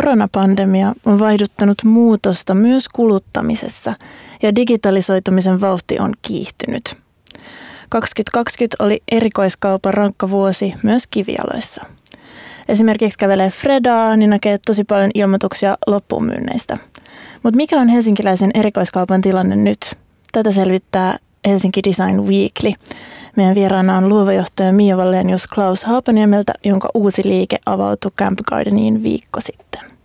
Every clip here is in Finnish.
Koronapandemia on vaihduttanut muutosta myös kuluttamisessa ja digitalisoitumisen vauhti on kiihtynyt. 2020 oli erikoiskaupan rankka vuosi myös kivialoissa. Esimerkiksi kävelee Fredaa, niin näkee tosi paljon ilmoituksia loppumyynneistä. Mutta mikä on helsinkiläisen erikoiskaupan tilanne nyt? Tätä selvittää Helsinki Design Weekly. Meidän vieraana on luovajohtaja Mia Vallenius Klaus Haapaniemeltä, jonka uusi liike avautui Camp Gardeniin viikko sitten.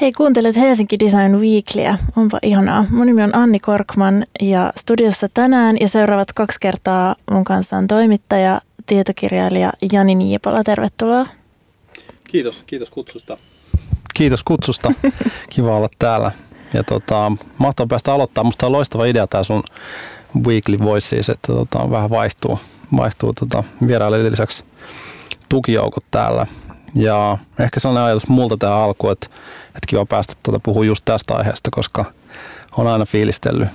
Hei, kuuntelet Helsinki Design Weeklyä. Onpa ihanaa. Mun nimi on Anni Korkman ja studiossa tänään ja seuraavat kaksi kertaa mun kanssa on toimittaja, tietokirjailija Jani Niipola. Tervetuloa. Kiitos, kiitos kutsusta. Kiitos kutsusta. Kiva olla täällä. Ja tota, mahtavaa päästä aloittaa. Musta on loistava idea tämä sun Weekly Voices, että tota, vähän vaihtuu, vaihtuu tota, vierailijoiden lisäksi tukijoukot täällä. Ja ehkä sellainen ajatus multa tämä alku, että, että kiva päästä tuota puhua just tästä aiheesta, koska on aina fiilistellyt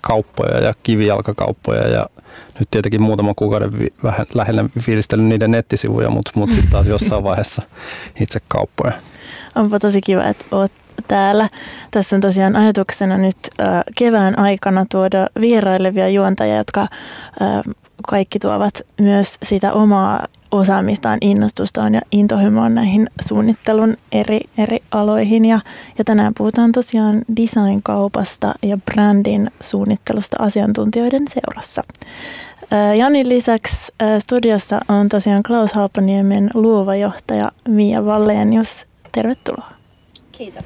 kauppoja ja kivijalkakauppoja ja nyt tietenkin muutaman kuukauden vi- vähän lähellä fiilistellyt niiden nettisivuja, mutta, mutta sitten taas jossain vaiheessa itse kauppoja. Onpa tosi kiva, että oot täällä. Tässä on tosiaan ajatuksena nyt äh, kevään aikana tuoda vierailevia juontajia, jotka äh, kaikki tuovat myös sitä omaa osaamistaan, innostustaan ja intohimoa näihin suunnittelun eri, eri aloihin. Ja, ja tänään puhutaan tosiaan designkaupasta ja brändin suunnittelusta asiantuntijoiden seurassa. Janin lisäksi studiossa on tosiaan Klaus Haapaniemen luova johtaja Mia Vallenius. Tervetuloa. Kiitos.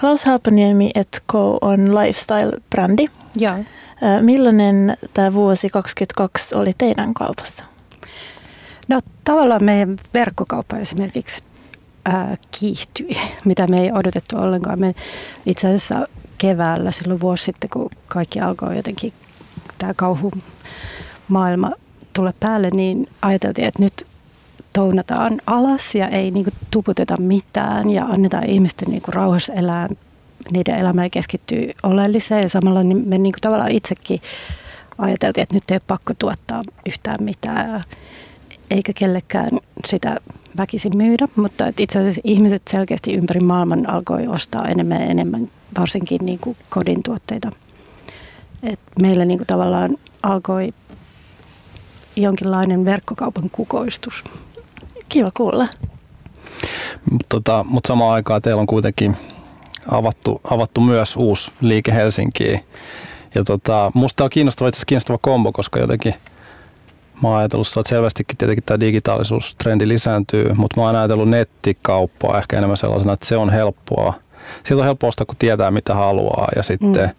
Klaus Haapaniemi et Co. on lifestyle-brändi. Joo. Millainen tämä vuosi 2022 oli teidän kaupassa? No tavallaan meidän verkkokauppa esimerkiksi ää, kiihtyi, mitä me ei odotettu ollenkaan. Me itse asiassa keväällä silloin vuosi sitten, kun kaikki alkoi jotenkin tämä kauhu maailma tulla päälle, niin ajateltiin, että nyt tounataan alas ja ei niinku tuputeta mitään ja annetaan ihmisten niinku rauhassa elää niiden elämä keskittyy oleelliseen ja samalla niin me niinku tavallaan itsekin ajateltiin, että nyt ei ole pakko tuottaa yhtään mitään eikä kellekään sitä väkisin myydä, mutta itse asiassa ihmiset selkeästi ympäri maailman alkoi ostaa enemmän ja enemmän varsinkin niin kuin kodin tuotteita. Et meillä niin kuin tavallaan alkoi jonkinlainen verkkokaupan kukoistus. Kiva kuulla. Mutta tota, mut samaan aikaan teillä on kuitenkin avattu, avattu myös uusi liike Helsinkiin. Ja tota, musta on kiinnostava, itse kiinnostava kombo, koska jotenkin mä oon ajatellut, että selvästikin tietenkin tämä digitaalisuustrendi lisääntyy, mutta mä oon ajatellut nettikauppaa ehkä enemmän sellaisena, että se on helppoa. Sieltä on helppo ostaa, kun tietää mitä haluaa ja sitten mm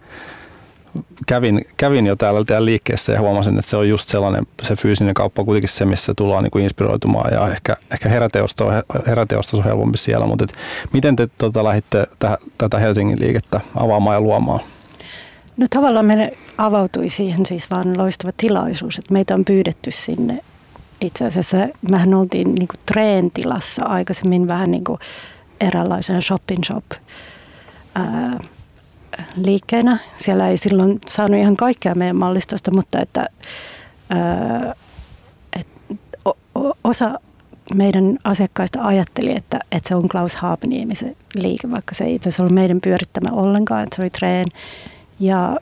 kävin, kävin jo täällä, täällä liikkeessä ja huomasin, että se on just sellainen, se fyysinen kauppa kuitenkin se, missä tullaan niin kuin inspiroitumaan ja ehkä, ehkä heräteosto, heräteosto on helpompi siellä, mutta et, miten te tota, lähditte täh, tätä Helsingin liikettä avaamaan ja luomaan? No tavallaan meille avautui siihen siis vaan loistava tilaisuus, että meitä on pyydetty sinne. Itse asiassa mehän oltiin niin kuin treentilassa aikaisemmin vähän niin kuin eräänlaisen shop in shop liikkeenä. Siellä ei silloin saanut ihan kaikkea meidän mallistosta, mutta että, ää, et, o, osa meidän asiakkaista ajatteli, että, että se on Klaus Haapeniemi se liike, vaikka se ei itse asiassa ollut meidän pyörittämä ollenkaan, että se oli treen. Ja,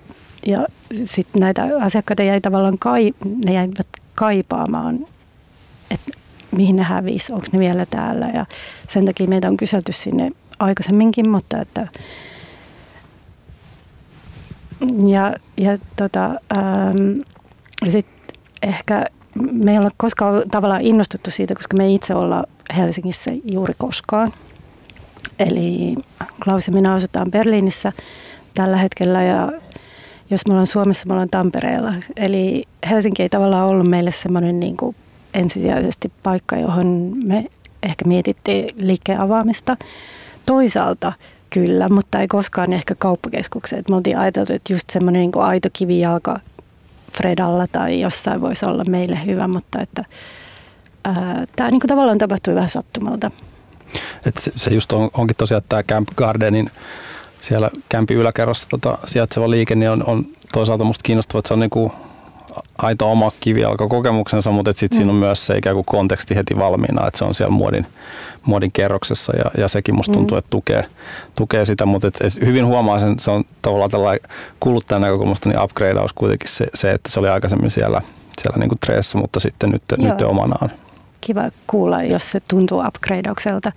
ja sitten näitä asiakkaita jäi tavallaan kai, ne jäivät kaipaamaan, että mihin ne hävisi, onko ne vielä täällä. Ja sen takia meitä on kyselty sinne aikaisemminkin, mutta että ja, ja tota, ähm, sitten ehkä me ei olla koskaan tavallaan innostuttu siitä, koska me ei itse olla Helsingissä juuri koskaan. Eli Klaus ja minä asutaan Berliinissä tällä hetkellä ja jos me ollaan Suomessa, me ollaan Tampereella. Eli Helsinki ei tavallaan ollut meille semmoinen niin kuin ensisijaisesti paikka, johon me ehkä mietittiin liikkeen avaamista. Toisaalta Kyllä, mutta ei koskaan ehkä kauppakeskukseen. Me oltiin ajateltu, että just semmoinen niin aito kivijalka Fredalla tai jossain voisi olla meille hyvä, mutta että tämä niin tavallaan tapahtui vähän sattumalta. Et se, se just on, onkin tosiaan tämä Camp Gardenin siellä kämpin yläkerrassa tota, sijaitseva liike, niin on, on toisaalta musta kiinnostava, että se on niin kuin aito oma kivijalkakokemuksensa, mutta sitten mm. siinä on myös se ikään kuin konteksti heti valmiina, että se on siellä muodin, muodin kerroksessa ja, ja sekin musta tuntuu, mm. että tukee, tukee sitä, mutta et, et hyvin huomaa sen, se on tavallaan tällainen kuluttajan näkökulmasta niin upgradeaus kuitenkin se, se, että se oli aikaisemmin siellä, siellä niin kuin treessä, mutta sitten nyt, nyt omanaan. Kiva kuulla, jos se tuntuu upgradeaukselta.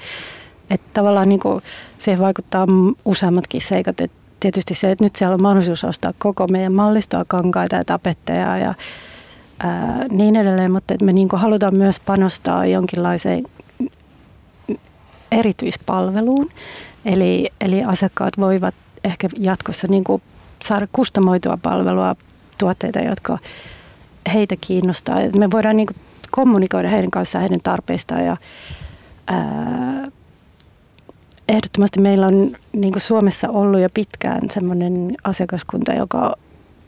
Että tavallaan niin kuin, siihen vaikuttaa useammatkin seikat, että tietysti se, että nyt siellä on mahdollisuus ostaa koko meidän mallistoa, kankaita ja tapetteja ja ää, niin edelleen, mutta että me niin halutaan myös panostaa jonkinlaiseen erityispalveluun. Eli, eli asiakkaat voivat ehkä jatkossa niin kuin saada kustomoitua palvelua, tuotteita, jotka heitä kiinnostaa. Me voidaan niin kuin kommunikoida heidän kanssaan heidän tarpeistaan ja ää, ehdottomasti meillä on niin kuin Suomessa ollut jo pitkään semmoinen asiakaskunta, joka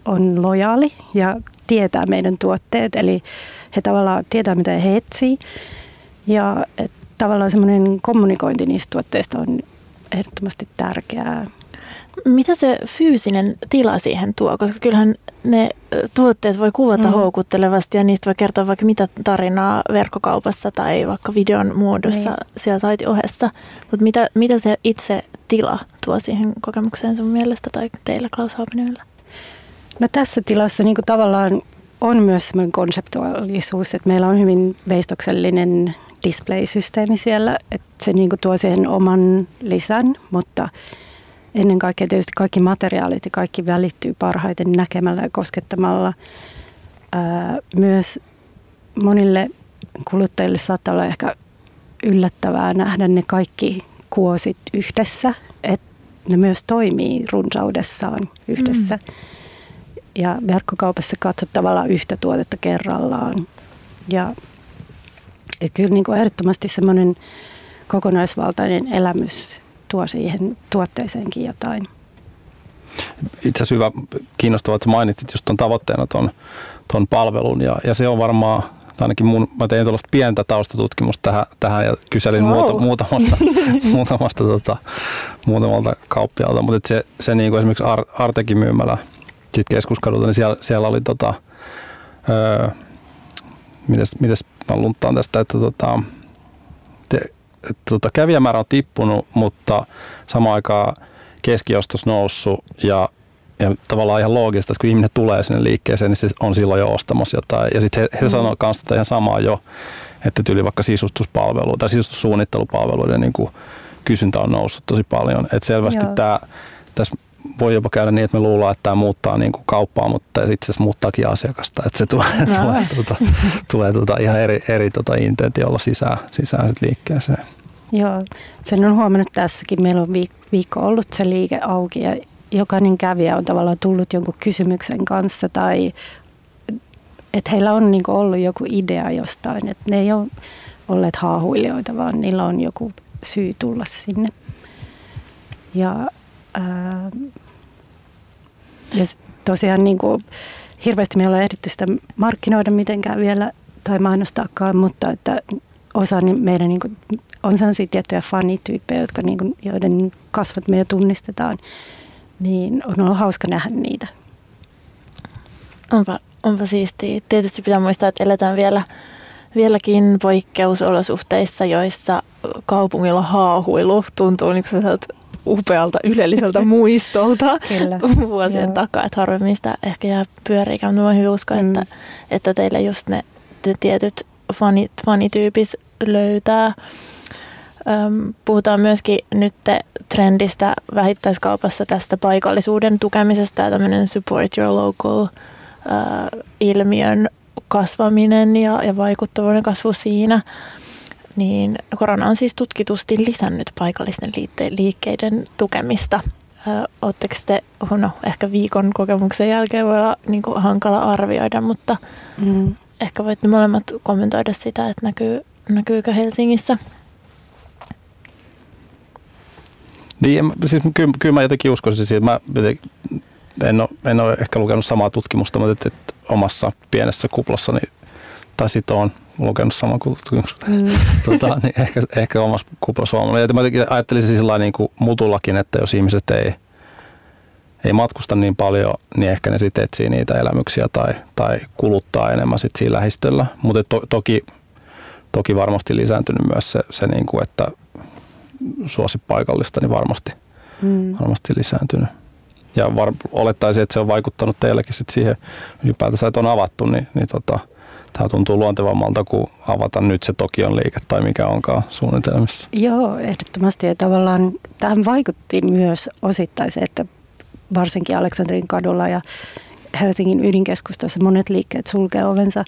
on lojaali ja tietää meidän tuotteet. Eli he tavallaan tietää, mitä he etsii. Ja et, tavallaan semmoinen kommunikointi niistä tuotteista on ehdottomasti tärkeää. Mitä se fyysinen tila siihen tuo? Koska kyllähän ne tuotteet voi kuvata mm. houkuttelevasti ja niistä voi kertoa vaikka mitä tarinaa verkkokaupassa tai vaikka videon muodossa niin. siellä saitin ohessa. Mutta mitä, mitä se itse tila tuo siihen kokemukseen sun mielestä tai teillä Klaus Haapenilla? No tässä tilassa niin tavallaan on myös semmoinen konseptuaalisuus, että meillä on hyvin veistoksellinen display-systeemi siellä, että se niin tuo siihen oman lisän, mutta – ennen kaikkea tietysti kaikki materiaalit ja kaikki välittyy parhaiten näkemällä ja koskettamalla. Ää, myös monille kuluttajille saattaa olla ehkä yllättävää nähdä ne kaikki kuosit yhdessä, että ne myös toimii runsaudessaan yhdessä. Mm. Ja verkkokaupassa katsot tavallaan yhtä tuotetta kerrallaan. Ja et kyllä niin kuin ehdottomasti semmoinen kokonaisvaltainen elämys tuo siihen tuotteeseenkin jotain. Itse asiassa hyvä, kiinnostavaa, että mainitsit just tuon tavoitteena tuon ton palvelun ja, ja se on varmaan ainakin mun, mä tein tuollaista pientä taustatutkimusta tähän, tähän ja kyselin wow. muuta, muutamasta, muutamasta, tota, muutamalta kauppialta, mutta se, se niin kuin esimerkiksi Ar, Artekin myymälä sit keskuskadulta, niin siellä, siellä oli tota, öö, mites, mites mä lunttaan tästä, että tota, te, tota, kävijämäärä on tippunut, mutta samaan aikaan keskiostos noussut ja, ja tavallaan ihan loogista, että kun ihminen tulee sinne liikkeeseen, niin se on silloin jo ostamassa jotain. Ja sitten he, he mm. sanoo myös tätä ihan samaa jo, että tyyli vaikka sisustuspalvelu tai sisustussuunnittelupalveluiden niin kuin kysyntä on noussut tosi paljon. Että selvästi tämä, tässä voi jopa käydä niin, että me luullaan, että tämä muuttaa niin kuin kauppaa, mutta itse asiassa muuttaakin asiakasta. Että se tulee, no. tulee, tuota, tulee tuota ihan eri, eri tuota intentiolla sisään, sisään liikkeeseen. Joo, sen on huomannut tässäkin. Meillä on viikko ollut se liike auki ja jokainen kävijä on tavallaan tullut jonkun kysymyksen kanssa tai että heillä on niin ollut joku idea jostain. Että ne ei ole olleet haahuilijoita, vaan niillä on joku syy tulla sinne. Ja Ää, ja tosiaan niin kuin, hirveästi me ei ole ehditty sitä markkinoida mitenkään vielä tai mainostaakaan, mutta että osa meidän niin kuin, on sellaisia tiettyjä fanityyppejä, jotka, niin kuin, joiden kasvot me tunnistetaan, niin on ollut hauska nähdä niitä. Onpa, onpa siistiä. Tietysti pitää muistaa, että eletään vielä, vieläkin poikkeusolosuhteissa, joissa kaupungilla haahuilu tuntuu niin upealta ylelliseltä muistolta Kyllä. vuosien Joo. takaa. Että harvemmin sitä ehkä jää pyöriikään. Mä hyvin usko, mm. että, että teille just ne te tietyt fanit, fanityypit löytää. Öm, puhutaan myöskin nyt trendistä vähittäiskaupassa tästä paikallisuuden tukemisesta ja tämmöinen support your local ilmiön kasvaminen ja, ja vaikuttavuuden kasvu siinä niin korona on siis tutkitusti lisännyt paikallisten liikkeiden tukemista. Oletteko te, no ehkä viikon kokemuksen jälkeen voi olla niin kuin hankala arvioida, mutta mm. ehkä voitte molemmat kommentoida sitä, että näkyy, näkyykö Helsingissä Niin, siis kyllä, kyllä mä jotenkin uskoisin siihen. Mä en ole, en ole ehkä lukenut samaa tutkimusta, mutta että, että omassa pienessä kuplassani, tai sitten on lukenut saman tutkimuksen, mm. tota, niin ehkä, ehkä omassa kuplassa huomannut. Ja mä ajattelin sillä niin kuin mutullakin, että jos ihmiset ei, ei matkusta niin paljon, niin ehkä ne sitten etsii niitä elämyksiä tai, tai kuluttaa enemmän sit siinä lähistöllä. Mutta to, toki, toki varmasti lisääntynyt myös se, se niin kuin, että suosi paikallista, niin varmasti, mm. varmasti lisääntynyt. Ja var, olettaisin, että se on vaikuttanut teillekin sit siihen ylipäätänsä, että on avattu, niin, niin tota, tämä tuntuu luontevammalta kuin avata nyt se Tokion liike tai mikä onkaan suunnitelmissa. Joo, ehdottomasti. Ja tavallaan tähän vaikutti myös osittain se, että varsinkin Aleksanterin kadulla ja Helsingin ydinkeskustassa monet liikkeet sulkee ovensa.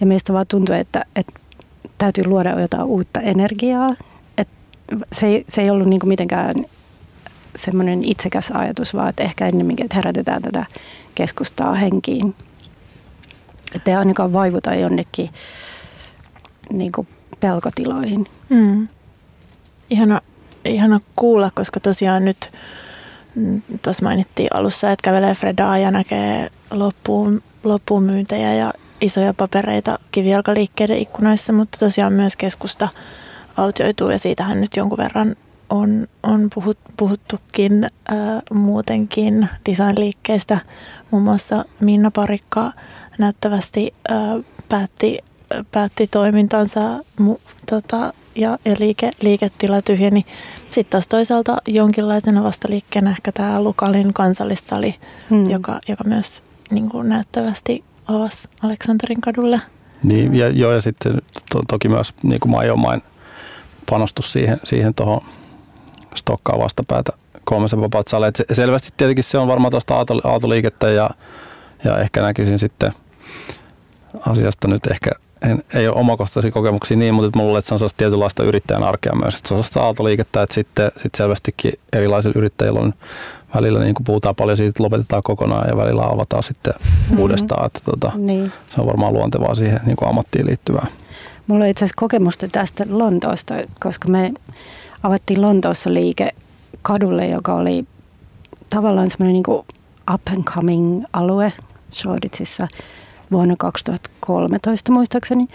Ja meistä vaan tuntuu, että, että täytyy luoda jotain uutta energiaa. Et se, ei, se ei ollut niin mitenkään semmoinen itsekäs ajatus, vaan että ehkä ennemminkin, että herätetään tätä keskustaa henkiin. Että ei ainakaan vaivuta jonnekin niin kuin pelkotiloihin. Mm. Ihana, ihana kuulla, koska tosiaan nyt mm, tuossa mainittiin alussa, että kävelee Fredaa ja näkee loppuun, loppuun myyntejä ja isoja papereita kivijalkaliikkeiden ikkunoissa, mutta tosiaan myös keskusta autioituu ja siitähän nyt jonkun verran on, on puhut, puhuttukin ää, muutenkin designliikkeestä. Muun muassa Minna Parikka näyttävästi ää, päätti, päätti toimintansa mu, tota, ja, ja liike, liiketila tyhjeni. Sitten taas toisaalta jonkinlaisena vastaliikkeenä ehkä tämä Lukalin kansallissali, hmm. joka, joka myös niin kuin näyttävästi avasi Aleksanterin kadulle. Niin, ja, joo, ja sitten to, toki myös niin kuin Majomain panostus siihen, siihen tuohon stokkaa vastapäätä kolmessa vapaat saleja. Selvästi tietenkin se on varmaan tuosta autoliikettä ja, ja ehkä näkisin sitten asiasta nyt ehkä en, ei ole omakohtaisia kokemuksia niin, mutta luulen, että se on sellaista tietynlaista yrittäjän arkea myös. Että se on sellaista aaltoliikettä, että sitten, sitten selvästikin erilaisilla yrittäjillä on välillä, niin kuin puhutaan paljon siitä, että lopetetaan kokonaan ja välillä avataan sitten mm-hmm. uudestaan. Että tota, niin. Se on varmaan luontevaa siihen niin kuin ammattiin liittyvää. Mulla on itse asiassa kokemusta tästä Lontoosta, koska me avattiin Lontoossa liike kadulle, joka oli tavallaan semmoinen niin up and coming alue Shoreditchissa vuonna 2013 muistaakseni.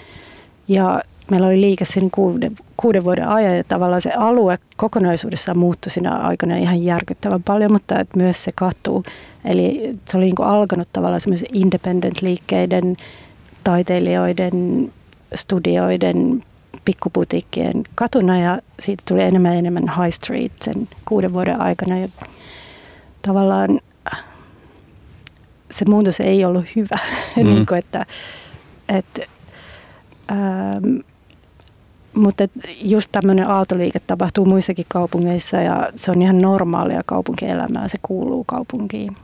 Ja meillä oli liike siinä kuuden, kuuden vuoden ajan ja tavallaan se alue kokonaisuudessaan muuttui siinä aikana ihan järkyttävän paljon, mutta että myös se kattuu. Eli se oli niin alkanut tavallaan semmoisen independent-liikkeiden, taiteilijoiden, studioiden, pikkuputiikkien katuna ja siitä tuli enemmän ja enemmän high street sen kuuden vuoden aikana. Ja tavallaan se muutos ei ollut hyvä. Mm. niin kuin, että, että, ähm, mutta just tämmöinen aaltoliike tapahtuu muissakin kaupungeissa ja se on ihan normaalia kaupunkielämää, se kuuluu kaupunkiin.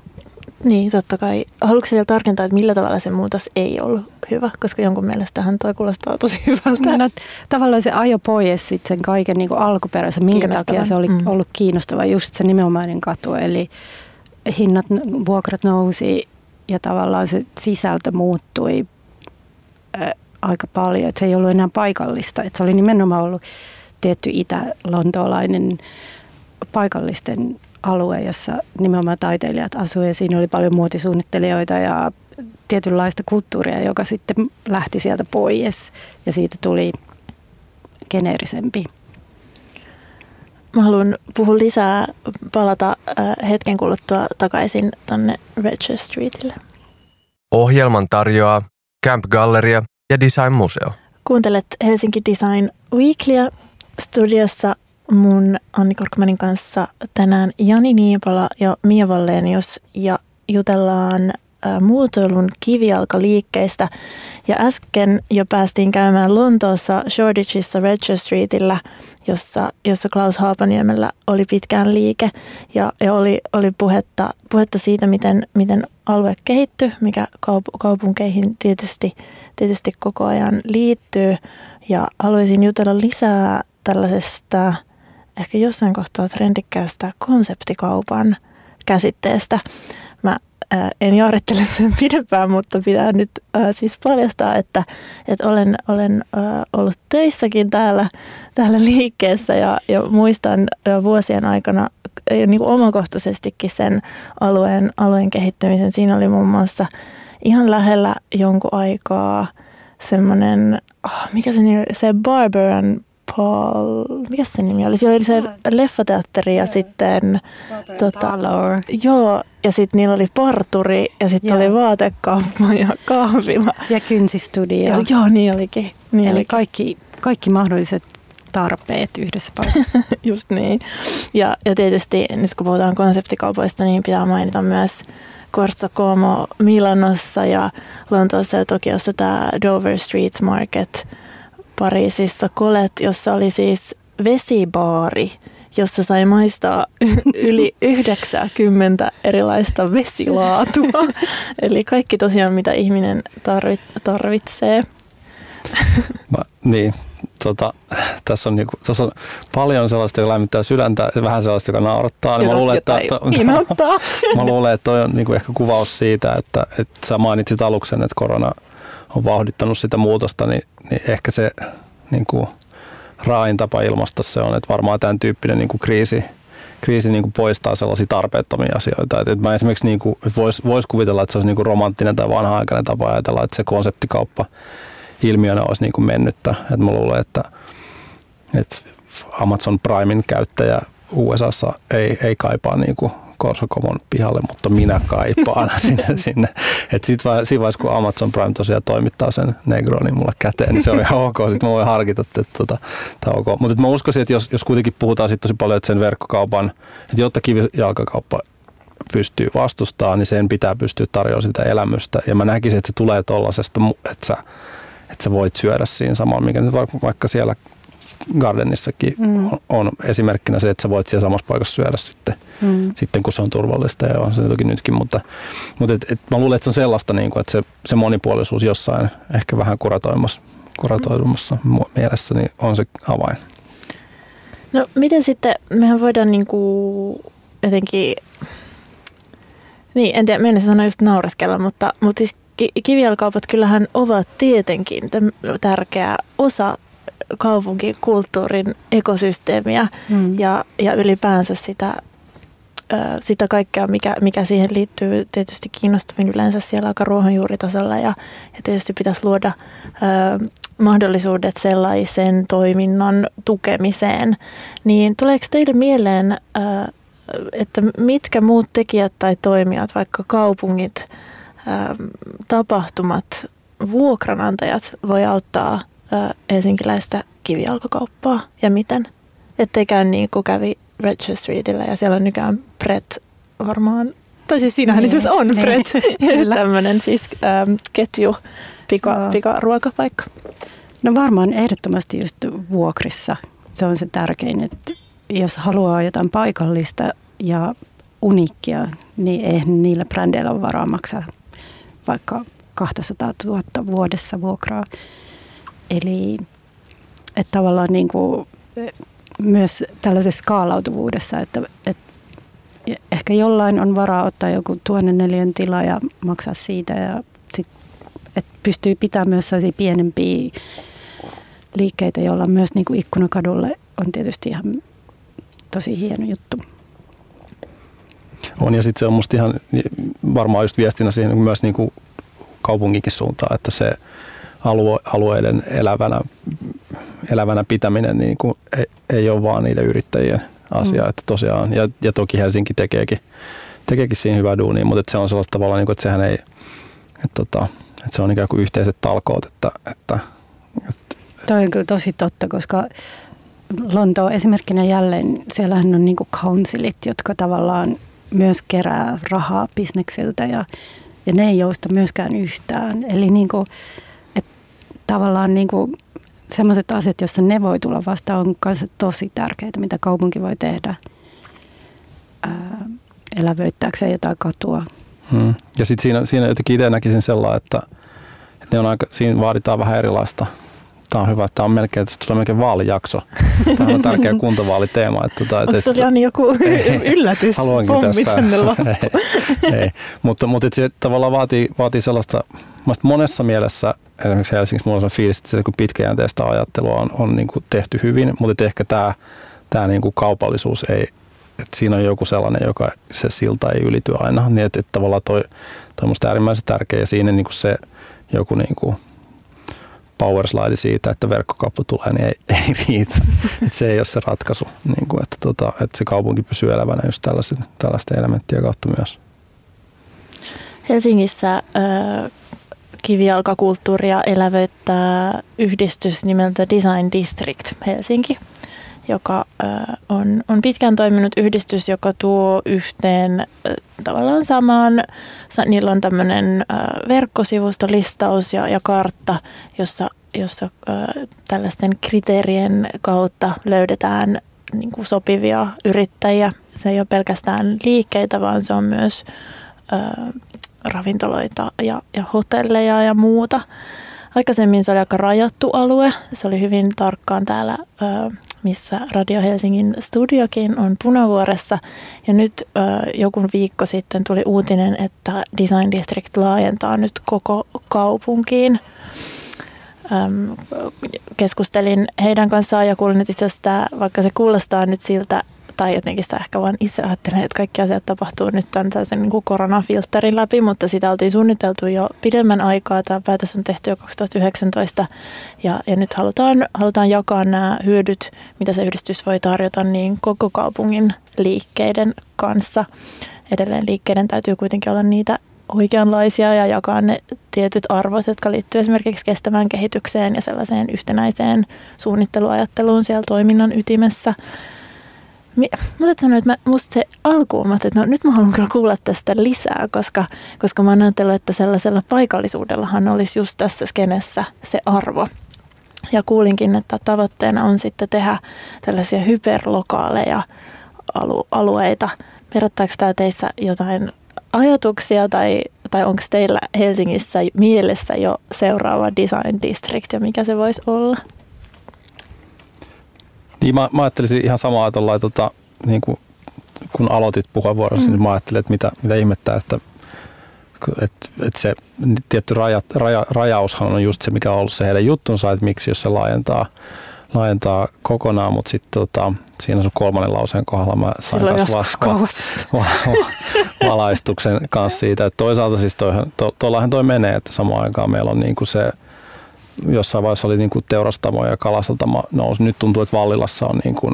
Niin, totta kai. Haluatko vielä tarkentaa, että millä tavalla se muutos ei ollut hyvä? Koska jonkun mielestähän toi kuulostaa tosi hyvältä. No, tavallaan se ajo pois sit sen kaiken niin alkuperäisen, minkä takia se oli mm. ollut kiinnostava, just se nimenomainen katu. Eli hinnat, vuokrat nousi ja tavallaan se sisältö muuttui ää, aika paljon. Et se ei ollut enää paikallista. Et se oli nimenomaan ollut tietty itä-lontoolainen paikallisten alue, jossa nimenomaan taiteilijat asuivat ja siinä oli paljon muotisuunnittelijoita ja tietynlaista kulttuuria, joka sitten lähti sieltä pois ja siitä tuli geneerisempi. Mä haluan puhua lisää, palata äh, hetken kuluttua takaisin tonne Register Streetille. Ohjelman tarjoaa Camp Galleria ja Design Museo. Kuuntelet Helsinki Design Weeklyä. Studiossa mun Anni Korkmanin kanssa tänään Jani Niipala ja Mia Vallenius ja jutellaan muotoilun kivijalkaliikkeistä. Ja äsken jo päästiin käymään Lontoossa Shoreditchissa Register Streetillä, jossa, jossa Klaus Haapaniemellä oli pitkään liike. Ja, ja oli, oli puhetta, puhetta siitä, miten, miten alue kehittyy, mikä kaup- kaupunkeihin tietysti, tietysti koko ajan liittyy. Ja haluaisin jutella lisää tällaisesta ehkä jossain kohtaa trendikkäästä konseptikaupan käsitteestä. Ää, en jaarittele sen pidempään, mutta pitää nyt ää, siis paljastaa, että, että olen, olen ää, ollut töissäkin täällä, täällä liikkeessä ja, ja muistan vuosien aikana niin kuin omakohtaisestikin sen alueen, alueen kehittymisen. Siinä oli muun muassa ihan lähellä jonkun aikaa semmoinen, oh, mikä se, se Barber and Paul, mikä se nimi oli? Siellä oli se leffateatteri ja Joo. sitten, tota, joo, ja sitten niillä oli parturi ja sitten Joo. oli vaatekauppa ja kahvila. Ja kynsistudio. Ja, joo, niin olikin. Niin Eli olikin. kaikki, kaikki mahdolliset tarpeet yhdessä paikassa. Just niin. Ja, ja tietysti nyt kun puhutaan konseptikaupoista, niin pitää mainita myös Corso Como Milanossa ja Lontoossa ja Tokiossa tämä Dover Street Market Pariisissa Colette, jossa oli siis vesibaari, jossa sai maistaa yli 90 erilaista vesilaatua. Eli kaikki tosiaan, mitä ihminen tarvit, tarvitsee. Mä, niin, tota, tässä, on niinku, tässä on paljon sellaista, joka lämmittää sydäntä ja vähän sellaista, joka naurattaa. Niin mä, luulen, että, to, inhottaa. mä luulen, että toi on niinku ehkä kuvaus siitä, että, että sä mainitsit aluksen, että korona on vauhdittanut sitä muutosta, niin, niin ehkä se niinku, raain tapa ilmaista se on, että varmaan tämän tyyppinen niinku kriisi, kriisi niinku poistaa sellaisia tarpeettomia asioita. Et, et mä esimerkiksi niinku, voisi vois kuvitella, että se olisi niinku romanttinen tai vanha-aikainen tapa ajatella, että se konseptikauppa ilmiönä olisi niinku mennyttä. Et mä luulen, että, että Amazon Primein käyttäjä USAssa ei, ei kaipaa niinku Korsokomon pihalle, mutta minä kaipaan sinne. sinne. Et sit vai, siinä vaiheessa, kun Amazon Prime tosiaan toimittaa sen Negronin mulle käteen, niin se on ihan ok. Sitten mä voin harkita, että tota, tämä on ok. Mutta mä uskoisin, että jos, jos kuitenkin puhutaan sit tosi paljon, että sen verkkokaupan, että jotta kivijalkakauppa pystyy vastustamaan, niin sen pitää pystyä tarjoamaan sitä elämystä. Ja mä näkisin, että se tulee tollasesta, että sä, että sä voit syödä siinä samalla, mikä nyt vaikka siellä Gardenissakin mm. on, on, esimerkkinä se, että sä voit siellä samassa paikassa syödä sitten, mm. sitten kun se on turvallista ja on se toki nytkin, mutta, mutta et, et mä luulen, että se on sellaista, niin kuin, että se, se monipuolisuus jossain ehkä vähän kuratoimassa, kuratoidumassa mielessä niin on se avain. No miten sitten, mehän voidaan niinku jotenkin, niin en tiedä, mennessä sanoa just naureskella, mutta, mutta siis ki- kivijalkaupat kyllähän ovat tietenkin tärkeä osa kaupunkikulttuurin ekosysteemiä Mm. ja, ja ylipäänsä sitä, ö, sitä kaikkea, mikä, mikä siihen liittyy tietysti kiinnostavin yleensä siellä aika ruohonjuuritasolla ja, ja tietysti pitäisi luoda ö, mahdollisuudet sellaisen toiminnan tukemiseen. Niin tuleeko teille mieleen, ö, että mitkä muut tekijät tai toimijat, vaikka kaupungit, ö, tapahtumat, vuokranantajat voi auttaa helsinkiläistä kivijalkakauppaa ja miten? Ettei käy niin kuin kävi Red Streetillä ja siellä on nykyään Pret varmaan, tai siis siinähän Niin, itse asiassa on niin, Pret, tämmöinen siis ähm, ketju, pika, Joo. pikaruokapaikka. No varmaan ehdottomasti just vuokrissa. Se on se tärkein, että jos haluaa jotain paikallista ja uniikkia, niin eihän niillä brändeillä ole varaa maksaa vaikka 200 000 vuodessa vuokraa. Eli että tavallaan niin kuin, myös tällaisessa skaalautuvuudessa, että, että ehkä jollain on varaa ottaa joku tuhannen neliön tila ja maksaa siitä ja sit, että pystyy pitämään myös sellaisia pienempiä liikkeitä, joilla myös niin kuin ikkunakadulle on tietysti ihan tosi hieno juttu. On ja sitten se on musta ihan varmaan just viestinä siihen myös niin kuin kaupunginkin suuntaan, että se alue, alueiden elävänä, elävänä pitäminen niin kuin ei, ei ole vaan niiden yrittäjien asia, mm. että tosiaan, ja, ja toki Helsinki tekeekin, tekeekin siinä hyvää duunia, mutta että se on sellaista tavalla, niin kuin, että sehän ei, että, tota, että se on ikään kuin yhteiset talkoot, että, että, että Toi on kyllä tosi totta, koska Lontoa esimerkkinä jälleen, siellähän on niin councilit, jotka tavallaan myös kerää rahaa bisneksiltä ja, ja ne ei jousta myöskään yhtään. Eli niin kuin, tavallaan niin kuin sellaiset asiat, joissa ne voi tulla vastaan, on myös tosi tärkeitä, mitä kaupunki voi tehdä ää, elävöittääkseen jotain katua. Hmm. Ja sitten siinä, siinä jotenkin itse näkisin sellainen, että, että ne on aika, siinä vaaditaan vähän erilaista. Tämä on hyvä, tämä on melkein, tästä tulee melkein vaalijakso. Tämä on tärkeä kuntovaalitteema. Että, tota, Onko että, se Jani joku yllätys? Haluankin tässä. tänne ei, ei. Mutta, mutta että se tavallaan vaatii, vaatii sellaista, monessa mielessä, esimerkiksi Helsingissä mulla on fiilis, että se pitkäjänteistä ajattelua on, on niin kuin tehty hyvin, mutta että ehkä tämä, tämä niin kuin kaupallisuus ei, että siinä on joku sellainen, joka se silta ei ylity aina, niin että, että tavallaan toi, toi on äärimmäisen tärkeä ja siinä niin kuin se joku niin kuin powerslide siitä, että verkkokauppa tulee, niin ei, ei riitä. Et se ei ole se ratkaisu, niin kuin, että, tota, että se kaupunki pysyy elävänä just tällaisten, tällaisten elementtien kautta myös. Helsingissä ö, kivijalkakulttuuria elävöittää yhdistys nimeltä Design District Helsinki, joka on, on pitkään toiminut yhdistys, joka tuo yhteen tavallaan samaan, niillä on tämmöinen verkkosivustolistaus ja, ja kartta, jossa, jossa tällaisten kriteerien kautta löydetään niin kuin sopivia yrittäjiä. Se ei ole pelkästään liikkeitä, vaan se on myös ö, ravintoloita ja, ja hotelleja ja muuta. Aikaisemmin se oli aika rajattu alue. Se oli hyvin tarkkaan täällä, missä Radio Helsingin studiokin on Punavuoressa. Ja nyt joku viikko sitten tuli uutinen, että Design District laajentaa nyt koko kaupunkiin. Keskustelin heidän kanssaan ja kuulin, että itse asiassa vaikka se kuulostaa nyt siltä, tai jotenkin sitä ehkä vaan itse ajattelen, että kaikki asiat tapahtuu nyt tämän tällaisen niin koronafilterin läpi, mutta sitä oltiin suunniteltu jo pidemmän aikaa. Tämä päätös on tehty jo 2019 ja, ja nyt halutaan, halutaan jakaa nämä hyödyt, mitä se yhdistys voi tarjota niin koko kaupungin liikkeiden kanssa. Edelleen liikkeiden täytyy kuitenkin olla niitä oikeanlaisia ja jakaa ne tietyt arvot, jotka liittyy esimerkiksi kestävään kehitykseen ja sellaiseen yhtenäiseen suunnitteluajatteluun siellä toiminnan ytimessä. Mutta sanoa, että mä, musta se alkuun, että no, nyt mä haluan kyllä kuulla tästä lisää, koska, koska mä oon ajatellut, että sellaisella paikallisuudellahan olisi just tässä skenessä se arvo. Ja kuulinkin, että tavoitteena on sitten tehdä tällaisia hyperlokaaleja alu, alueita. Herättääkö tämä teissä jotain ajatuksia tai, tai onko teillä Helsingissä mielessä jo seuraava design district ja mikä se voisi olla? Niin mä, mä ajattelisin ihan samaa että tota, niin kuin, kun aloitit puheenvuorossa, mm. niin mä ajattelin, että mitä, mitä ihmettää, että että et se tietty raja, raja, rajaushan on just se, mikä on ollut se heidän juttunsa, että miksi jos se laajentaa, laajentaa kokonaan, mutta sitten tota, siinä sun kolmannen lauseen kohdalla mä sain kanssa va- va- va- valaistuksen kanssa siitä, että toisaalta siis tuollahan to, toi menee, että samaan aikaan meillä on niinku se jossain vaiheessa oli niin kuin teurastamo ja kalasteltamo nousi. Nyt tuntuu, että Vallilassa on niin kuin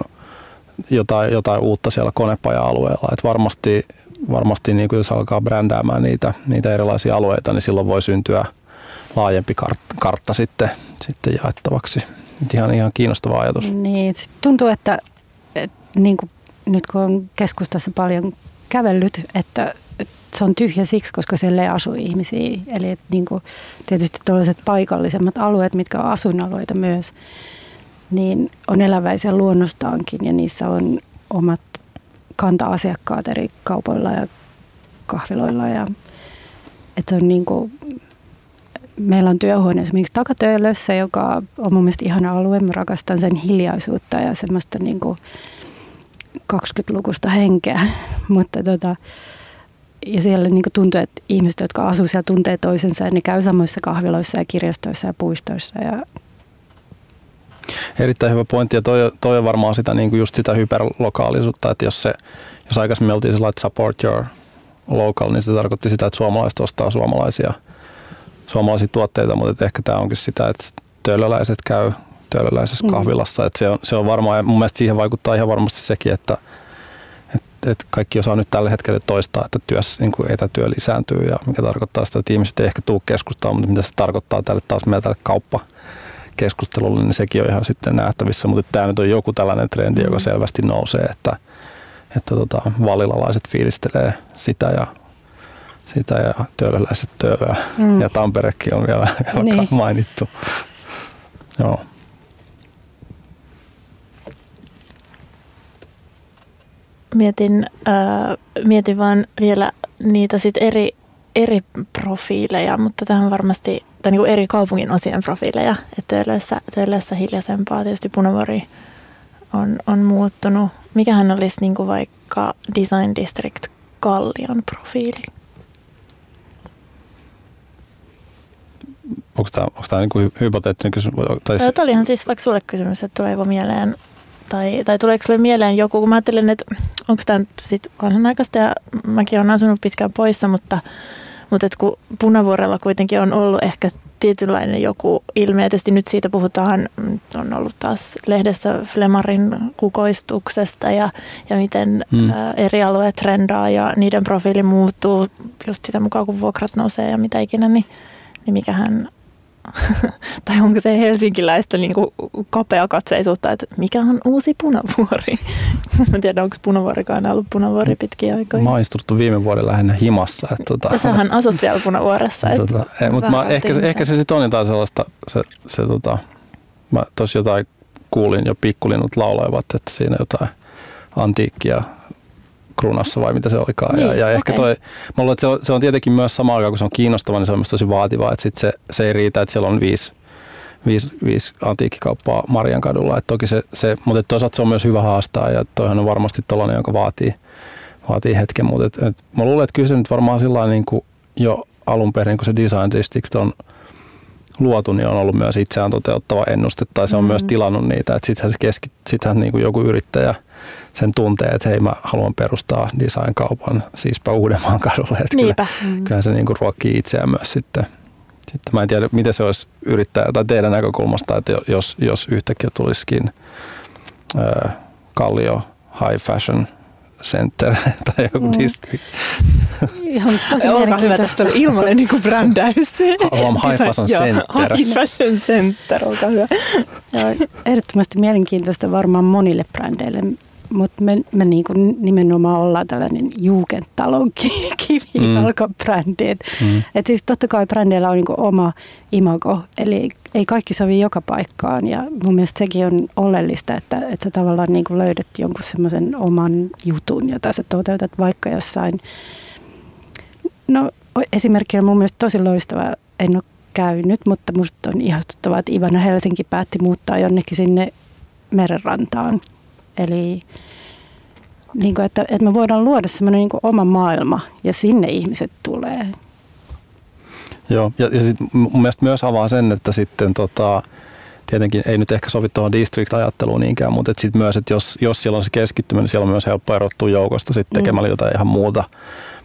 jotain, jotain uutta siellä konepaja-alueella. Et varmasti varmasti niin kuin jos alkaa brändäämään niitä, niitä erilaisia alueita, niin silloin voi syntyä laajempi kartta, kartta sitten, sitten jaettavaksi. Ihan, ihan kiinnostava ajatus. Niin, tuntuu, että, että niin kuin nyt kun on keskustassa paljon kävellyt, että se on tyhjä siksi, koska siellä ei asu ihmisiä. Eli että niin kuin, tietysti tällaiset paikallisemmat alueet, mitkä on asuinalueita myös, niin on eläväisiä luonnostaankin ja niissä on omat kanta-asiakkaat eri kaupoilla ja kahviloilla. Ja, että se on niin kuin, meillä on työhuone esimerkiksi takatöölössä, joka on mun mielestä ihana alue. Mä rakastan sen hiljaisuutta ja semmoista niin kuin 20-lukusta henkeä. Mutta tota, ja siellä niin tuntuu, että ihmiset, jotka asuu siellä, tuntee toisensa ja ne käy samoissa kahviloissa ja kirjastoissa ja puistoissa. Ja... Erittäin hyvä pointti ja toi, toi on varmaan sitä, niin kuin just sitä hyperlokaalisuutta, että jos, se, jos aikaisemmin oltiin sellainen, että support your local, niin se tarkoitti sitä, että suomalaiset ostaa suomalaisia, suomalaisia tuotteita, mutta ehkä tämä onkin sitä, että töölöläiset käy töölöläisessä mm. kahvilassa. Että se, on, se on varmaan, ja mun mielestä siihen vaikuttaa ihan varmasti sekin, että että kaikki osaa nyt tällä hetkellä toistaa, että työssä, niin kuin etätyö lisääntyy ja mikä tarkoittaa sitä, että ihmiset ei ehkä tule keskustaan, mutta mitä se tarkoittaa tälle taas meidän tälle kauppa keskustelulle, niin sekin on ihan sitten nähtävissä, mutta tämä nyt on joku tällainen trendi, joka mm. selvästi nousee, että, että tota, valilalaiset fiilistelee sitä ja sitä ja töölöläiset töölöä mm. ja Tamperekin on vielä, vielä niin. mainittu. Joo. Mietin, äh, mietin vaan vielä niitä sit eri, eri profiileja, mutta tähän varmasti, tai niin eri kaupungin osien profiileja. Että töölössä, töölössä hiljaisempaa, tietysti Punavuori on, on muuttunut. Mikähän olisi niin kuin vaikka Design District Kallion profiili? Onko tämä, onko tämä niin kuin hypoteettinen kysymys? Tai... Tämä oli ihan siis vaikka sulle kysymys, että tuleeko mieleen tai, tai tuleeko sinulle mieleen joku, kun mä ajattelin, että onko tämä sitten vanhanaikaista ja mäkin olen asunut pitkään poissa, mutta, Mutta kun Punavuorella kuitenkin on ollut ehkä tietynlainen joku ilme. Tietysti nyt siitä puhutaan, on ollut taas lehdessä Flemarin kukoistuksesta ja, ja miten mm. eri alueet trendaa ja niiden profiili muuttuu just sitä mukaan, kun vuokrat nousee ja mitä ikinä, niin, niin mikähän tai onko se helsinkiläistä niin kuin katseisuutta, että mikä on uusi punavuori? Mä tiedän, onko punavuorikaan ollut punavuori pitkiä aikoja. Mä oon istuttu viime vuoden lähinnä himassa. Että, tota, ja sähän asut vielä punavuoressa. Tota, ei, mutta mä, ehkä, se, ehkä se sitten on jotain sellaista, se, se, tota, mä tossa jotain kuulin jo pikkulinnut lauloivat, että siinä jotain antiikkia krunassa vai mitä se olikaan. Niin, ja, ja okay. ehkä toi, mä luulen, että se on, se on tietenkin myös sama aikaan, kun se on kiinnostava, niin se on myös tosi vaativaa, että sit se, se ei riitä, että siellä on viisi viisi, viisi antiikkikauppaa Marian kadulla. Et toki se, se, mutta toisaalta se on myös hyvä haastaa ja toihan on varmasti tollainen, joka vaatii, vaatii hetken. Mutta et, et, mä luulen, että kyllä se nyt varmaan sillä niin kuin jo alun perin, kun se Design District on luotu, niin on ollut myös itseään toteuttava ennuste, tai se on mm-hmm. myös tilannut niitä, että sittenhän, keski, sittenhän niin kuin joku yrittäjä sen tuntee, että hei mä haluan perustaa design-kaupan siispä Uudenmaan kadulle. Että Niinpä. Kyllä, mm. kyllähän se niin kuin ruokkii itseään myös sitten. sitten. Mä en tiedä, miten se olisi yrittäjä tai teidän näkökulmasta, että jos, jos yhtäkkiä tulisikin äh, Kallio High Fashion – Center tai joku mm. district. Ihan tosi Olkaa hyvä, tässä oli ilmainen niin kuin brändäys. Haluan High Fashion Center. High Fashion Center, olkaa hyvä. Ja ehdottomasti mielenkiintoista varmaan monille brändeille, mutta me, me niin kuin nimenomaan ollaan tällainen Jugendtalon kivijalkabrändi. Mm. mm. Et siis totta kai brändeillä on niin kuin oma imago, eli ei kaikki sovi joka paikkaan ja mun mielestä sekin on oleellista, että, että sä tavallaan niin kuin löydät jonkun semmoisen oman jutun, jota sä toteutat vaikka jossain. No esimerkki on mun mielestä tosi loistava, en ole käynyt, mutta musta on ihastuttavaa, että Ivana Helsinki päätti muuttaa jonnekin sinne merenrantaan. Eli niin kuin, että, että me voidaan luoda semmoinen niin oma maailma ja sinne ihmiset tulee. Joo, ja, ja sit mun mielestä myös avaa sen, että sitten tota, tietenkin ei nyt ehkä sovi tuohon district-ajatteluun niinkään, mutta sitten myös, että jos, jos siellä on se keskittyminen, niin siellä on myös helppo erottua joukosta sitten mm. tekemällä jotain ihan muuta,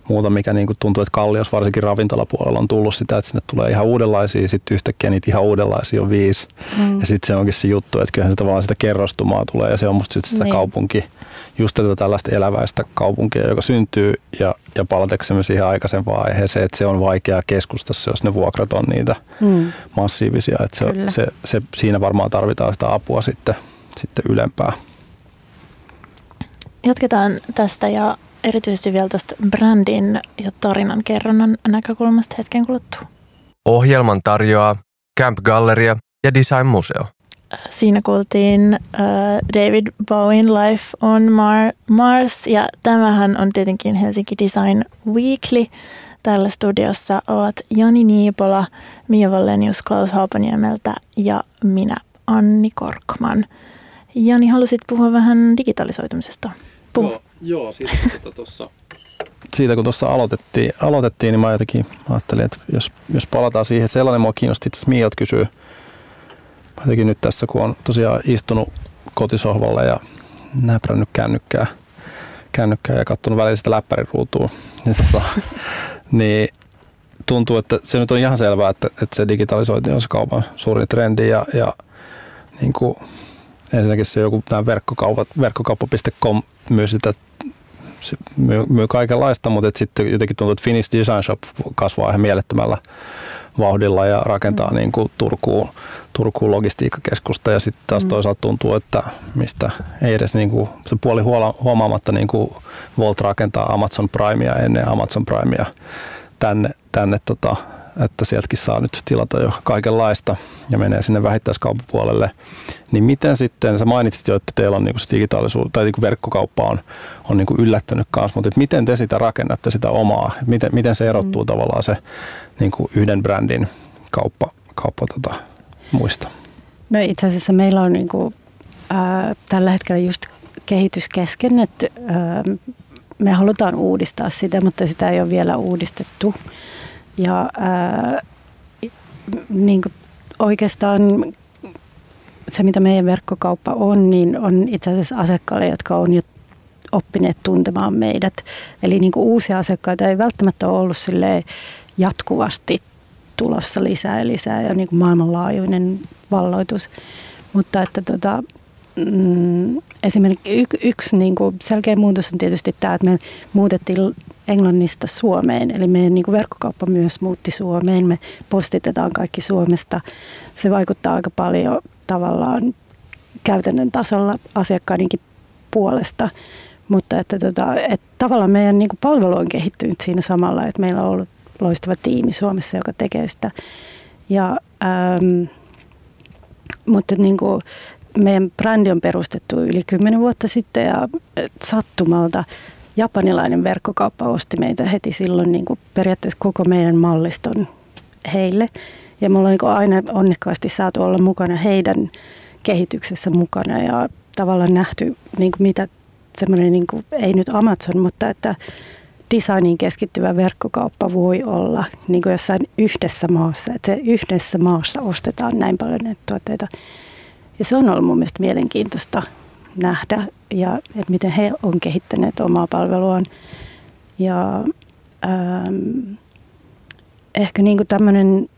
muuta mikä niin kuin tuntuu, että Kallios varsinkin ravintolapuolella on tullut sitä, että sinne tulee ihan uudenlaisia, sitten yhtäkkiä niitä ihan uudenlaisia on viisi. Mm. Ja sitten se onkin se juttu, että kyllähän se tavallaan sitä kerrostumaa tulee ja se on musta sitten sitä niin. kaupunki, just tätä tällaista eläväistä kaupunkia, joka syntyy ja, ja palataksemme siihen aikaisempaan aiheeseen, että se on vaikea keskustassa, jos ne vuokrat on niitä mm. massiivisia. Että se, se, se, siinä varmaan tarvitaan sitä apua sitten, sitten ylempää. Jatketaan tästä ja erityisesti vielä tästä brändin ja tarinan kerronnan näkökulmasta hetken kuluttua. Ohjelman tarjoaa Camp Galleria ja Design Museo. Siinä kuultiin uh, David Bowen Life on Mar- Mars ja tämähän on tietenkin Helsinki Design Weekly. Tällä studiossa ovat Jani Niipola, Mia Vallenius Klaus Haapaniemeltä ja minä Anni Korkman. Jani, halusit puhua vähän digitalisoitumisesta? Puh. Joo, joo siitä tuota tuossa siitä kun tuossa aloitettiin, aloitettiin, niin mä jotenkin ajattelin, että jos, jos palataan siihen, sellainen mua kiinnosti itse asiassa kysyy jotenkin nyt tässä, kun on tosiaan istunut kotisohvalla ja näprännyt kännykkää, kännykkää ja katsonut välillä sitä läppäriruutua, niin, tota, niin tuntuu, että se nyt on ihan selvää, että, että se digitalisointi on se kaupan suurin trendi ja, ja niin kuin, ensinnäkin se joku nämä verkkokaupat, verkkokauppa.com myy sitä myy, myy kaikenlaista, mutta sitten jotenkin tuntuu, että Finnish Design Shop kasvaa ihan mielettömällä vauhdilla ja rakentaa mm. niin kuin Turkuun, Turkuun logistiikkakeskusta ja sitten taas mm. toisaalta tuntuu, että mistä ei edes niin kuin, se puoli huomaamatta niin kuin Volt rakentaa Amazon Primea ennen Amazon Primea tänne, tänne tota, että sieltäkin saa nyt tilata jo kaikenlaista ja menee sinne vähittäiskauppapuolelle. Niin miten sitten, sä mainitsit jo, että teillä on niinku se digitaalisuus tai niinku verkkokauppa on, on niinku yllättänyt kanssa, mutta miten te sitä rakennatte sitä omaa? Miten, miten se erottuu mm. tavallaan se niinku yhden brändin kauppa, kauppa tota, muista? No itse asiassa meillä on niinku, äh, tällä hetkellä just kehitys kesken, että äh, me halutaan uudistaa sitä, mutta sitä ei ole vielä uudistettu. Ja ää, niin kuin oikeastaan se, mitä meidän verkkokauppa on, niin on itse asiassa asiakkaille, jotka on jo oppineet tuntemaan meidät. Eli niin uusia asiakkaita ei välttämättä ole ollut jatkuvasti tulossa lisää ja lisää ja niin maailmanlaajuinen valloitus. Mutta että tota, mm, esimerkiksi y, yksi niin kuin selkeä muutos on tietysti tämä, että me muutettiin Englannista Suomeen. Eli meidän niin kuin verkkokauppa myös muutti Suomeen. Me postitetaan kaikki Suomesta. Se vaikuttaa aika paljon tavallaan käytännön tasolla asiakkaidenkin puolesta. Mutta että, tota, että tavallaan meidän niin kuin palvelu on kehittynyt siinä samalla, että meillä on ollut loistava tiimi Suomessa, joka tekee sitä. Ja, ähm, mutta niin kuin, meidän brändi on perustettu yli kymmenen vuotta sitten ja sattumalta japanilainen verkkokauppa osti meitä heti silloin niin kuin periaatteessa koko meidän malliston heille. Ja me ollaan niin aina onnekkaasti saatu olla mukana heidän kehityksessä mukana ja tavallaan nähty, niin kuin mitä semmoinen, niin kuin, ei nyt Amazon, mutta että designiin keskittyvä verkkokauppa voi olla niin kuin jossain yhdessä maassa. Että se yhdessä maassa ostetaan näin paljon näitä tuotteita. Ja se on ollut mun mielestä mielenkiintoista nähdä ja että miten he on kehittäneet omaa palveluaan. Ja ähm, ehkä niin kuin tämmöinen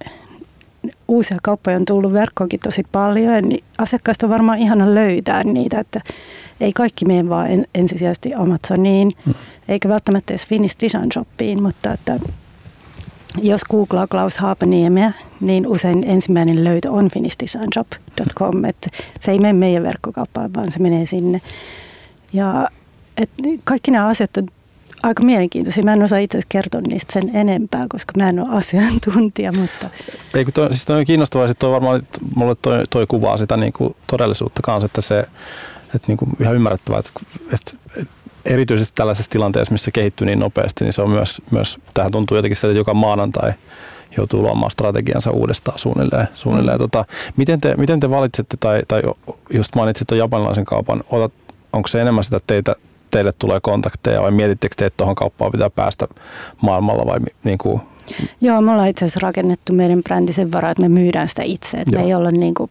uusia kauppoja on tullut verkkoonkin tosi paljon, niin asiakkaista on varmaan ihana löytää niitä, että ei kaikki mene vaan ensisijaisesti Amazoniin, hmm. eikä välttämättä edes Finnish Design Shopiin, mutta että jos googlaa Klaus Haapaniemeä, niin usein ensimmäinen löytö on finishdesignshop.com. Että se ei mene meidän verkkokauppaan, vaan se menee sinne. Ja et kaikki nämä asiat on aika mielenkiintoisia. Mä en osaa itse asiassa kertoa niistä sen enempää, koska mä en ole asiantuntija. Mutta... Ei, toi, siis toi on kiinnostavaa. Sitten toi varmaan mulle toi, toi kuvaa sitä niin kuin todellisuutta kanssa, että se että niin kuin ihan ymmärrettävää, että, että, että erityisesti tällaisessa tilanteessa, missä kehittyy niin nopeasti, niin se on myös, myös tähän tuntuu jotenkin sitä, että joka maanantai joutuu luomaan strategiansa uudestaan suunnilleen. suunnilleen. Tota, miten, te, miten te valitsette, tai, tai just mainitsit tuon japanilaisen kaupan, otat, onko se enemmän sitä, että teitä, teille tulee kontakteja vai mietittekö te, että tuohon kauppaan pitää päästä maailmalla vai niin kuin, Joo, me ollaan itse asiassa rakennettu meidän brändi sen varaa, että me myydään sitä itse. Että me ei olla niin kuin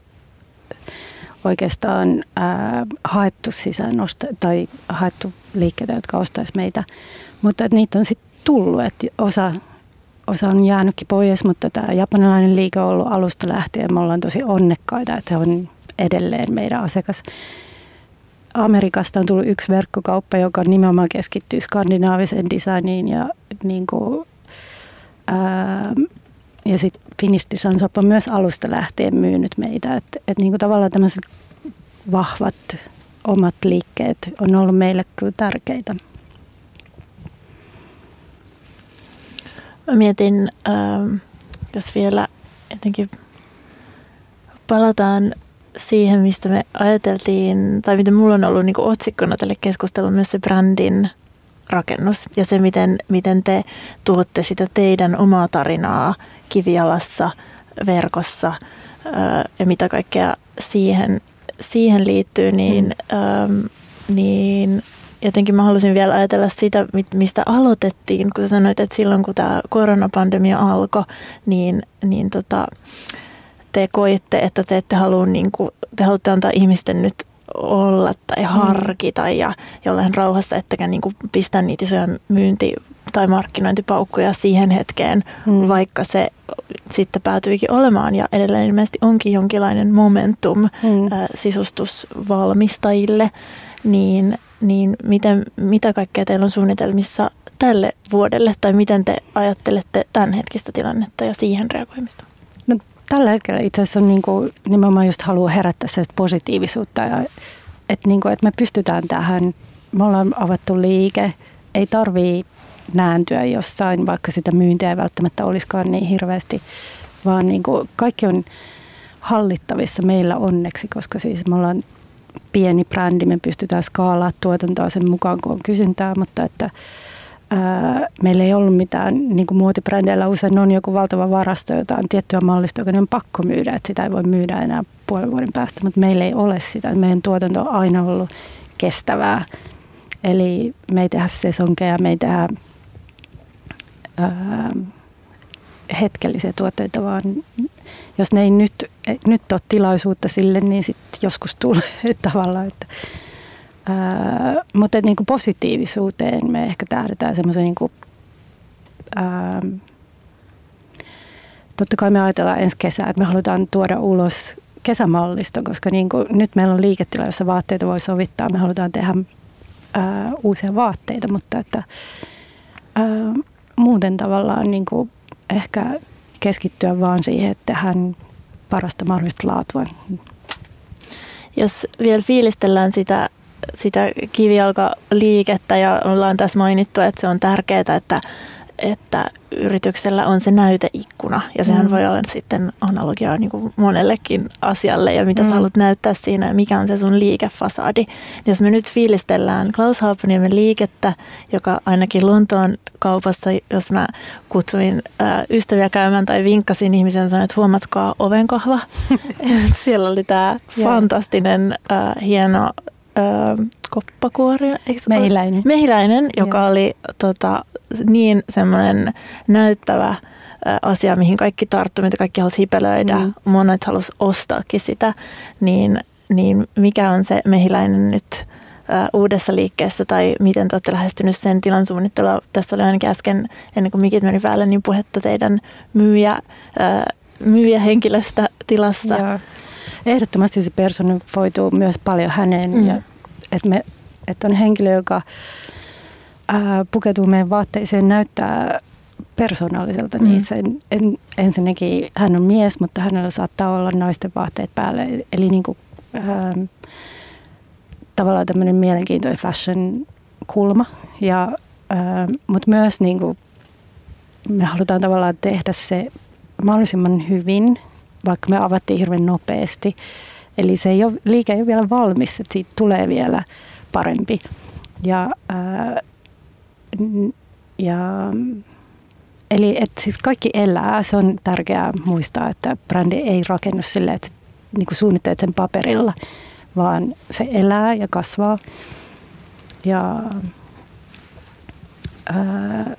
oikeastaan ää, haettu sisään tai haettu liikkeitä, jotka ostaisi meitä. Mutta että niitä on sitten tullut, että osa, osa on jäänytkin pois, mutta tämä japanilainen liike on ollut alusta lähtien. Me ollaan tosi onnekkaita, että on edelleen meidän asiakas. Amerikasta on tullut yksi verkkokauppa, joka nimenomaan keskittyy skandinaaviseen designiin ja niin kuin, ää, ja sitten Finnish Design Shop on myös alusta lähtien myynyt meitä. Että et niinku tavallaan tämmöiset vahvat omat liikkeet on ollut meille kyllä tärkeitä. Mä mietin, ähm, jos vielä jotenkin palataan siihen, mistä me ajateltiin, tai miten mulla on ollut niin otsikkona tälle keskustelulle myös se brändin rakennus ja se, miten, miten te tuotte sitä teidän omaa tarinaa kivialassa, verkossa ja mitä kaikkea siihen, siihen liittyy, niin, mm. niin jotenkin mä halusin vielä ajatella sitä, mistä aloitettiin, kun sä sanoit, että silloin kun tämä koronapandemia alkoi, niin, niin tota, te koitte, että te ette halua, niin kuin, te haluatte antaa ihmisten nyt olla tai mm. harkita ja jollain rauhassa, ettekä niin kuin pistää niitä isoja myynti- tai markkinointipaukkuja siihen hetkeen, mm. vaikka se sitten päätyikin olemaan ja edelleen ilmeisesti onkin jonkinlainen momentum mm. ä, sisustusvalmistajille, niin, niin miten, mitä kaikkea teillä on suunnitelmissa tälle vuodelle tai miten te ajattelette tämän hetkistä tilannetta ja siihen reagoimista? Tällä hetkellä itse asiassa on niin kuin, nimenomaan just haluaa herättää se positiivisuutta ja että, niin kuin, että me pystytään tähän. Me ollaan avattu liike, ei tarvii nääntyä jossain, vaikka sitä myyntiä ei välttämättä olisikaan niin hirveästi, vaan niin kuin kaikki on hallittavissa meillä onneksi, koska siis me ollaan pieni brändi, me pystytään skaalaa tuotantoa sen mukaan, kun on kysyntää, mutta että Ää, meillä ei ollut mitään, niin kuin muotibrändeillä usein on joku valtava varasto, jota on tiettyä mallista, joka on pakko myydä, että sitä ei voi myydä enää puolen vuoden päästä, mutta meillä ei ole sitä. Meidän tuotanto on aina ollut kestävää. Eli me ei tehdä sesonkeja, me ei tehdä ää, hetkellisiä tuotteita, vaan jos ne ei nyt, nyt ole tilaisuutta sille, niin sitten joskus tulee tavallaan, että Mutta niin kuin positiivisuuteen me ehkä tähdetään semmoisen niin kuin, ää, totta kai me ajatellaan ensi kesää, että me halutaan tuoda ulos kesämallista, koska niin kuin, nyt meillä on liiketila, jossa vaatteita voi sovittaa. Me halutaan tehdä ää, uusia vaatteita, mutta että, ää, muuten tavallaan niin kuin ehkä keskittyä vaan siihen, että tehdään parasta mahdollista laatua. Jos vielä fiilistellään sitä, sitä kivijalkaliikettä ja ollaan tässä mainittu, että se on tärkeää, että että yrityksellä on se näyteikkuna ja sehän mm. voi olla sitten analogiaa niin kuin monellekin asialle ja mitä mm. sä haluat näyttää siinä, mikä on se sun liikefasadi. Jos me nyt fiilistellään Klaus Haapaniemen liikettä, joka ainakin Lontoon kaupassa, jos mä kutsuin äh, ystäviä käymään tai vinkkasin ihmisen, sanoin, että huomatkaa ovenkahva. Siellä oli tämä fantastinen, äh, hieno koppakuoria. Mehiläinen. Mehiläinen, joka Joo. oli tota, niin semmoinen näyttävä asia, mihin kaikki tarttu, mitä kaikki halusi hipelöidä. Mm. Monet halusi ostaakin sitä. Niin, niin mikä on se mehiläinen nyt uudessa liikkeessä tai miten te olette lähestynyt sen tilan suunnittelua? Tässä oli ainakin äsken, ennen kuin mikit meni päälle, niin puhetta teidän myyjä, myyjä henkilöstä tilassa. Joo. Ehdottomasti se personifoituu myös paljon häneen. Mm. Ja, että, me, että on henkilö, joka ää, pukeutuu meidän vaatteeseen, näyttää persoonalliselta. Niin mm. Niin sen, en, ensinnäkin hän on mies, mutta hänellä saattaa olla naisten vaatteet päälle. Eli niin kuin, ää, tavallaan tämmöinen mielenkiintoinen fashion-kulma. Ja, ää, mutta myös niin kuin, me halutaan tavallaan tehdä se mahdollisimman hyvin, vaikka me avattiin hirveän nopeasti. Eli se ei ole, liike ei ole vielä valmis, että siitä tulee vielä parempi. Ja ää, ja, eli että siis kaikki elää, se on tärkeää muistaa, että brändi ei rakennu sille, että niin kuin sen paperilla, vaan se elää ja kasvaa. Ja, ää,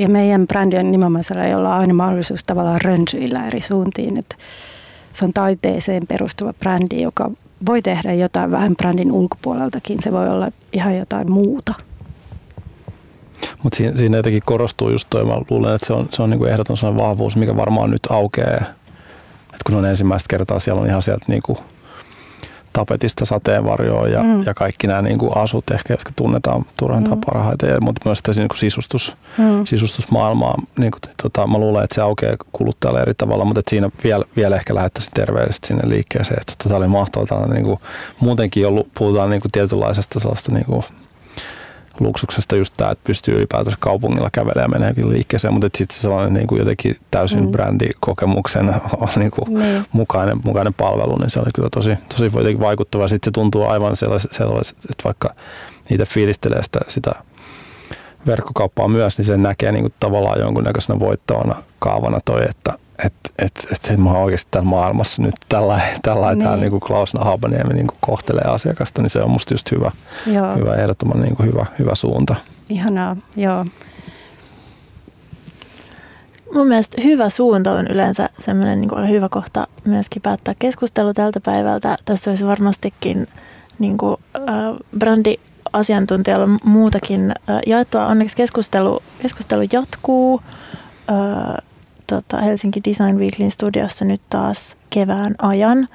ja meidän brändi on nimenomaan sellainen, jolla on aina mahdollisuus tavallaan rönsyillä eri suuntiin. Että se on taiteeseen perustuva brändi, joka voi tehdä jotain vähän brändin ulkopuoleltakin. Se voi olla ihan jotain muuta. Mutta siinä, siinä jotenkin korostuu just toi, mä luulen, että se on, se on niinku ehdoton vahvuus, mikä varmaan nyt aukeaa. Et kun on ensimmäistä kertaa, siellä on ihan sieltä niinku tapetista sateenvarjoa ja, mm. ja kaikki nämä niinku asut ehkä, jotka tunnetaan turhan mm. parhaiten, ja, mutta myös sitä niinku sisustus, mm. sisustusmaailmaa. Niinku, tota, mä luulen, että se aukeaa kuluttajalle eri tavalla, mutta siinä vielä, vielä ehkä lähettäisiin terveellisesti sinne liikkeeseen. Että tota oli mahtavaa. Niinku, muutenkin ollut, puhutaan niinku tietynlaisesta sellaista niinku, luksuksesta just tämä, että pystyy ylipäätänsä kaupungilla kävelemään ja meneekin liikkeeseen, mutta sitten se sellainen niin kuin jotenkin täysin mm. brändikokemuksen niin kuin niin. Mukainen, mukainen palvelu, niin se oli kyllä tosi, tosi jotenkin vaikuttava. Sitten se tuntuu aivan sellaiset, että vaikka niitä fiilistelee sitä, sitä verkkokauppaa myös, niin sen näkee niin kuin tavallaan jonkunnäköisenä voittavana kaavana toi, että että et, et, et mä oon oikeasti täällä maailmassa nyt tällä, tällä niin. täällä niin Klaus Nahabaniemi niin kohtelee asiakasta, niin se on musta just hyvä, joo. hyvä ehdottoman niin kuin hyvä, hyvä suunta. Ihanaa, joo. Mun mielestä hyvä suunta on yleensä semmoinen niin hyvä kohta myöskin päättää keskustelu tältä päivältä. Tässä olisi varmastikin niin kuin, äh, brändi asiantuntijalla muutakin äh, jaettua. Onneksi keskustelu, keskustelu jatkuu. Äh, tota, Helsinki Design Weeklyn studiossa nyt taas kevään ajan.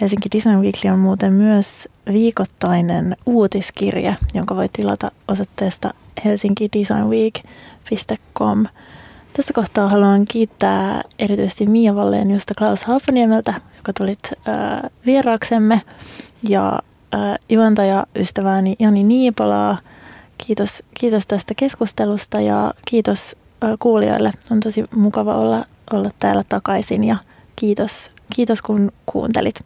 Helsinki Design Weekly on muuten myös viikoittainen uutiskirja, jonka voi tilata osoitteesta helsinkidesignweek.com. Tässä kohtaa haluan kiittää erityisesti Mia Walleen, Klaus Haapaniemeltä, joka tulit äh, vieraaksemme, ja äh, ystävääni Jani Niipolaa. Kiitos, kiitos tästä keskustelusta ja kiitos kuulijoille. On tosi mukava olla, olla täällä takaisin ja kiitos, kiitos kun kuuntelit.